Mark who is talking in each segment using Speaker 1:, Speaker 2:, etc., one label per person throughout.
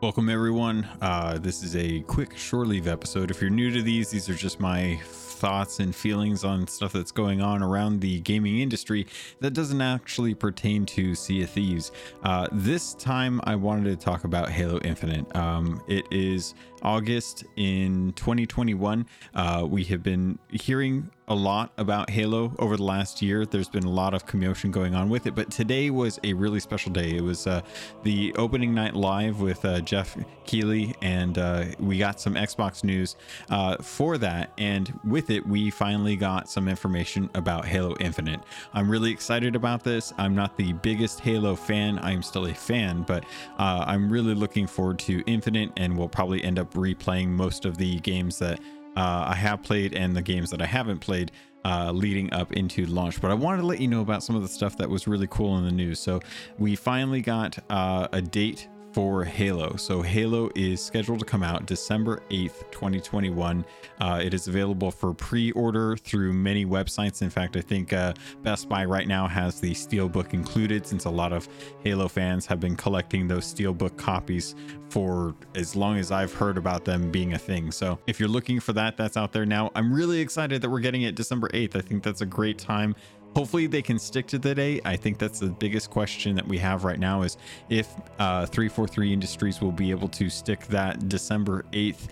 Speaker 1: Welcome, everyone. Uh, this is a quick shore leave episode. If you're new to these, these are just my thoughts and feelings on stuff that's going on around the gaming industry that doesn't actually pertain to Sea of Thieves. Uh, this time, I wanted to talk about Halo Infinite. Um, it is August in 2021. Uh, we have been hearing a lot about Halo over the last year. There's been a lot of commotion going on with it, but today was a really special day. It was uh, the opening night live with uh, Geoff Keighley, and uh, we got some Xbox news uh, for that. And with it, we finally got some information about Halo Infinite. I'm really excited about this. I'm not the biggest Halo fan, I'm still a fan, but uh, I'm really looking forward to Infinite, and we'll probably end up replaying most of the games that uh, I have played and the games that I haven't played uh, leading up into launch. But I wanted to let you know about some of the stuff that was really cool in the news. So we finally got uh, a date for Halo. So Halo is scheduled to come out December 8th, 2021. Uh, it is available for pre-order through many websites. In fact, I think uh, Best Buy right now has the Steelbook included since a lot of Halo fans have been collecting those Steelbook copies for as long as I've heard about them being a thing. So if you're looking for that, that's out there now. I'm really excited that we're getting it December 8th. I think that's a great time hopefully they can stick to the date. I think that's the biggest question that we have right now is if uh, 343 industries will be able to stick that december 8th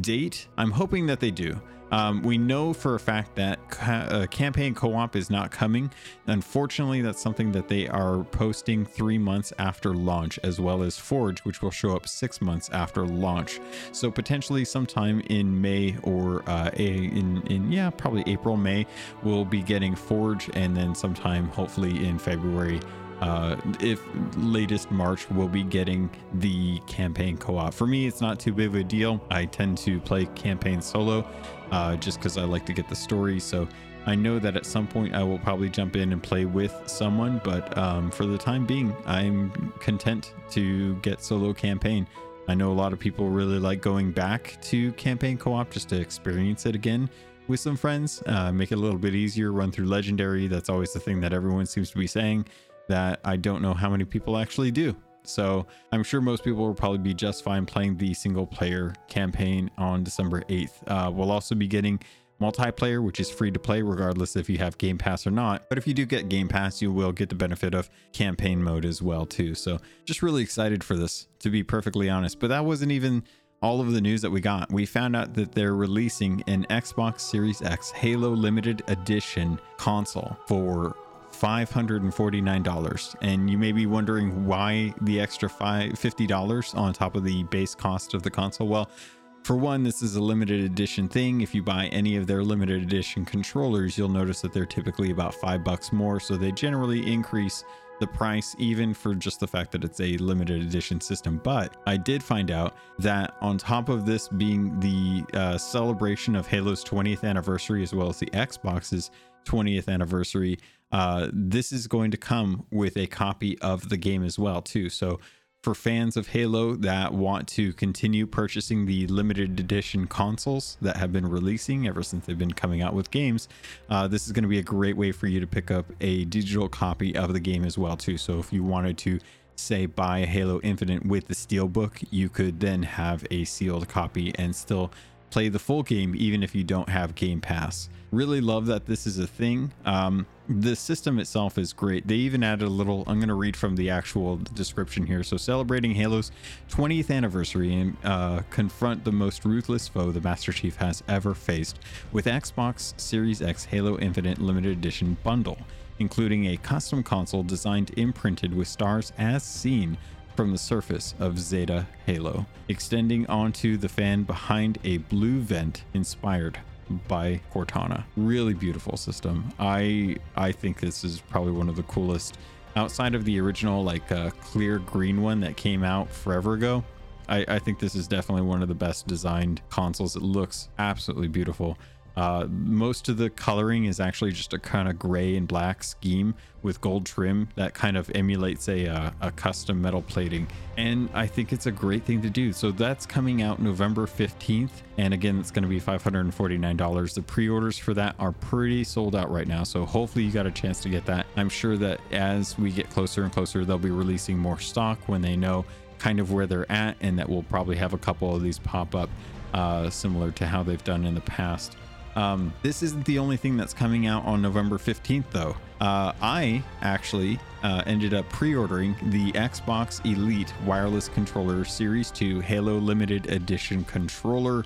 Speaker 1: date. I'm hoping that they do um, we know for a fact that ca- uh, campaign co-op is not coming. Unfortunately, that's something that they are posting three months after launch, as well as Forge, which will show up six months after launch. So potentially sometime in May or uh, a, in in yeah probably April May, we'll be getting Forge, and then sometime hopefully in February uh, if latest March, we'll be getting the campaign co op. For me, it's not too big of a deal. I tend to play campaign solo uh, just because I like to get the story. So I know that at some point I will probably jump in and play with someone, but um, for the time being, I'm content to get solo campaign. I know a lot of people really like going back to campaign co op just to experience it again with some friends, uh, make it a little bit easier, run through legendary. That's always the thing that everyone seems to be saying that I don't know how many people actually do. So I'm sure most people will probably be just fine playing the single player campaign on December 8th. Uh, we'll also be getting multiplayer, which is free to play regardless if you have Game Pass or not. But if you do get Game Pass, you will get the benefit of campaign mode as well too. So just really excited for this, to be perfectly honest. But that wasn't even all of the news that we got. We found out that they're releasing an Xbox Series X Halo limited edition console for $549. And you may be wondering why the extra $50 on top of the base cost of the console. Well, for one, this is a limited edition thing. If you buy any of their limited edition controllers, you'll notice that they're typically about five bucks more. So they generally increase the price, even for just the fact that it's a limited edition system. But I did find out that on top of this being the uh, celebration of Halo's 20th anniversary, as well as the Xbox's 20th anniversary, uh, this is going to come with a copy of the game as well too. So for fans of halo that want to continue purchasing the limited edition consoles that have been releasing ever since they've been coming out with games uh, this is going to be a great way for you to pick up a digital copy of the game as well too. So if you wanted to say buy halo infinite with the steelbook you could then have a sealed copy and still play the full game even if you don't have game pass really love that this is a thing um, the system itself is great. They even added a little, I'm going to read from the actual description here. So, celebrating Halo's 20th anniversary and uh, confront the most ruthless foe the Master Chief has ever faced with Xbox Series X Halo Infinite Limited Edition bundle, including a custom console designed imprinted with stars as seen from the surface of Zeta Halo, extending onto the fan behind a blue vent inspired by Cortana. Really beautiful system. I I think this is probably one of the coolest outside of the original like uh, clear green one that came out forever ago. I, I think this is definitely one of the best designed consoles. It looks absolutely beautiful. Uh, most of the coloring is actually just a kind of gray and black scheme with gold trim that kind of emulates a, uh, a custom metal plating. And I think it's a great thing to do. So that's coming out November 15th. And again, it's going to be $549. The pre orders for that are pretty sold out right now. So hopefully you got a chance to get that. I'm sure that as we get closer and closer, they'll be releasing more stock when they know kind of where they're at, and that we'll probably have a couple of these pop up, uh, similar to how they've done in the past. Um, this isn't the only thing that's coming out on November 15th, though. Uh, I actually uh, ended up pre ordering the Xbox Elite Wireless Controller Series 2 Halo Limited Edition controller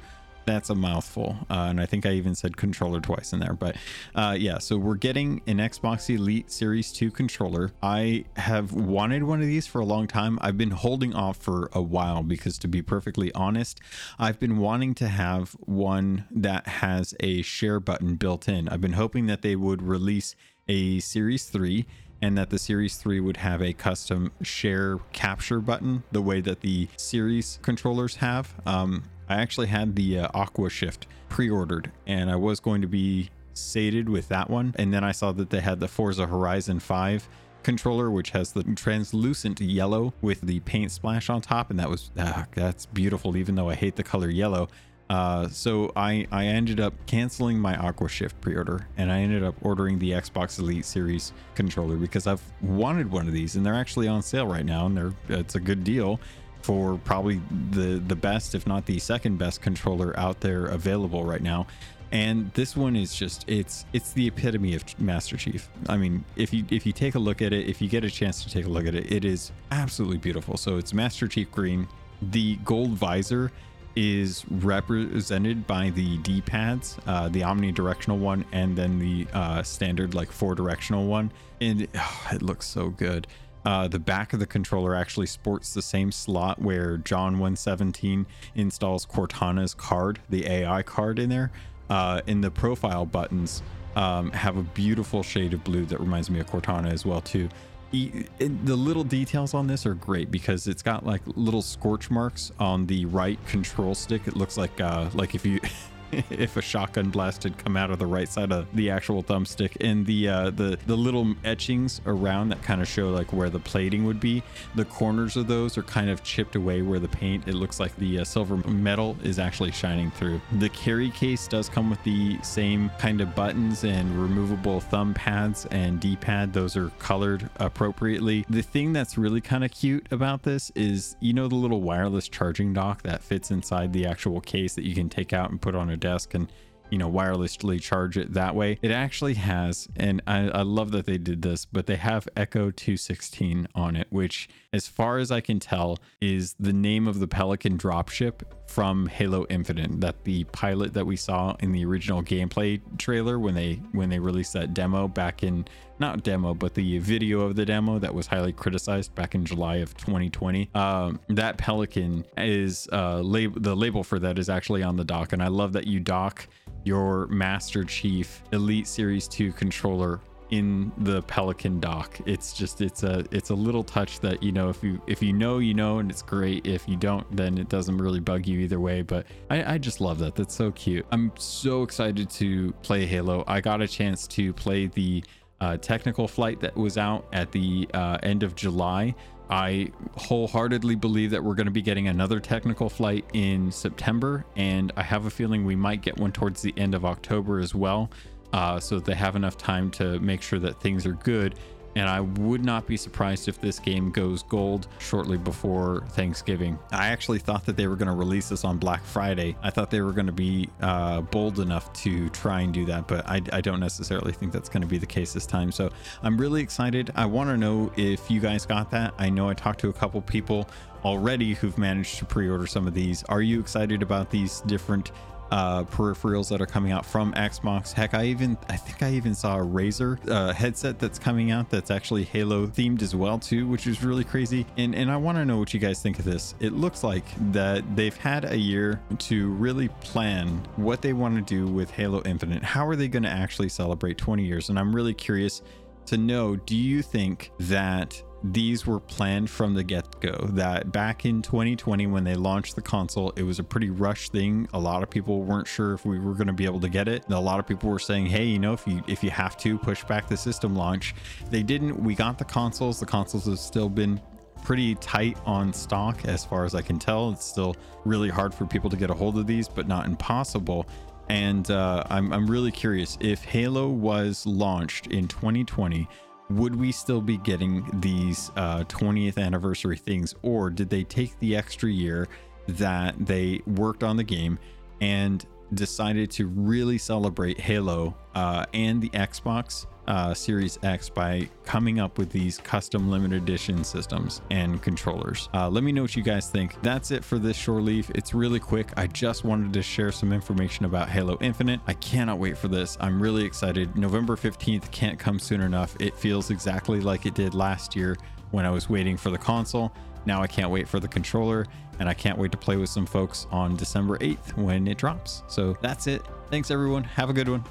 Speaker 1: that's a mouthful. Uh, and I think I even said controller twice in there. But uh, yeah, so we're getting an Xbox Elite Series 2 controller. I have wanted one of these for a long time. I've been holding off for a while because, to be perfectly honest, I've been wanting to have one that has a share button built in. I've been hoping that they would release a Series 3 and that the Series 3 would have a custom share capture button the way that the Series controllers have. Um, I actually had the uh, Aqua Shift pre-ordered, and I was going to be sated with that one. And then I saw that they had the Forza Horizon 5 controller, which has the translucent yellow with the paint splash on top, and that was uh, that's beautiful. Even though I hate the color yellow. Uh, so I, I ended up canceling my Aqua Shift pre-order and I ended up ordering the Xbox Elite Series controller because I've wanted one of these and they're actually on sale right now and they're it's a good deal for probably the the best, if not the second best controller out there available right now. And this one is just it's it's the epitome of Master Chief. I mean, if you if you take a look at it, if you get a chance to take a look at it, it is absolutely beautiful. So it's Master Chief green. The gold visor is represented by the D-pads, uh, the omnidirectional one, and then the uh, standard like four directional one, and oh, it looks so good. Uh, the back of the controller actually sports the same slot where John 117 installs Cortana's card, the AI card in there. Uh, the profile buttons um, have a beautiful shade of blue that reminds me of Cortana as well too. the little details on this are great because it's got like little scorch marks on the right control stick. It looks like uh, like if you if a shotgun blast had come out of the right side of the actual thumbstick and the uh, the the little etchings around that kind of show like where the plating would be the corners of those are kind of chipped away where the paint it looks like the uh, silver metal is actually shining through. The carry case does come with the same kind of buttons and removable thumb pads and d-pad. Those are colored appropriately. The thing that's really kind of cute about this is you know the little wireless charging dock that fits inside the actual case that you can take out and put on a desk and you know wirelessly charge it that way. It actually has and I, I, love that they did this but they have echo 216 on it which as far as i can tell is the name of the pelican dropship from halo infinite that the pilot that we saw in the original gameplay trailer when they when they released that demo back in not demo but the video of the demo that was highly criticized back in july of 2020 um, that pelican is uh lab- the label for that is actually on the dock and i love that you dock your Master Chief Elite Series 2 controller in the Pelican dock. It's just it's a it's a little touch that you know if you if you know you know and it's great. If you don't, then it doesn't really bug you either way. But I, I just love that. That's so cute. I'm so excited to play Halo. I got a chance to play the uh, technical flight that was out at the uh, end of July. I wholeheartedly believe that we're going to be getting another technical flight in September, and I have a feeling we might get one towards the end of October as well, uh, so that they have enough time to make sure that things are good and I would not be surprised if this game goes gold shortly before Thanksgiving. I actually thought that they were going to release this on Black Friday. I thought they were going to be uh, bold enough to try and do that, but I, I don't necessarily think that's going to be the case this time. So I'm really excited. I want to know if you guys got that. I know I talked to a couple people already who've managed to pre-order some of these. Are you excited about these different uh, peripherals that are coming out from Xbox. Heck, I even I think I even saw a Razer uh, headset that's coming out that's actually Halo themed as well too, which is really crazy. And and I want to know what you guys think of this. It looks like that they've had a year to really plan what they want to do with Halo Infinite. How are they going to actually celebrate 20 years? And I'm really curious to know do you think that these were planned from the get-go that back in 2020 when they launched the console it was a pretty rushed thing. A lot of people weren't sure if we were going to be able to get it. A lot of people were saying hey you know if you if you have to push back the system launch. They didn't. We got the consoles. The consoles have still been pretty tight on stock as far as i can tell. It's still really hard for people to get a hold of these but not impossible. And uh, I'm, I'm really curious. If halo was launched in 2020 would we still be getting these uh, 20th anniversary things, or did they take the extra year that they worked on the game? And decided to really celebrate Halo uh, and the Xbox uh, Series X by coming up with these custom limited edition systems and controllers. Uh, let me know what you guys think. That's it for this shore leaf. It's really quick. I just wanted to share some information about Halo Infinite. I cannot wait for this. I'm really excited. November 15th can't come soon enough. It feels exactly like it did last year when I was waiting for the console. Now I can't wait for the controller and I can't wait to play with some folks on December 8th when it drops. So that's it. Thanks everyone. Have a good one.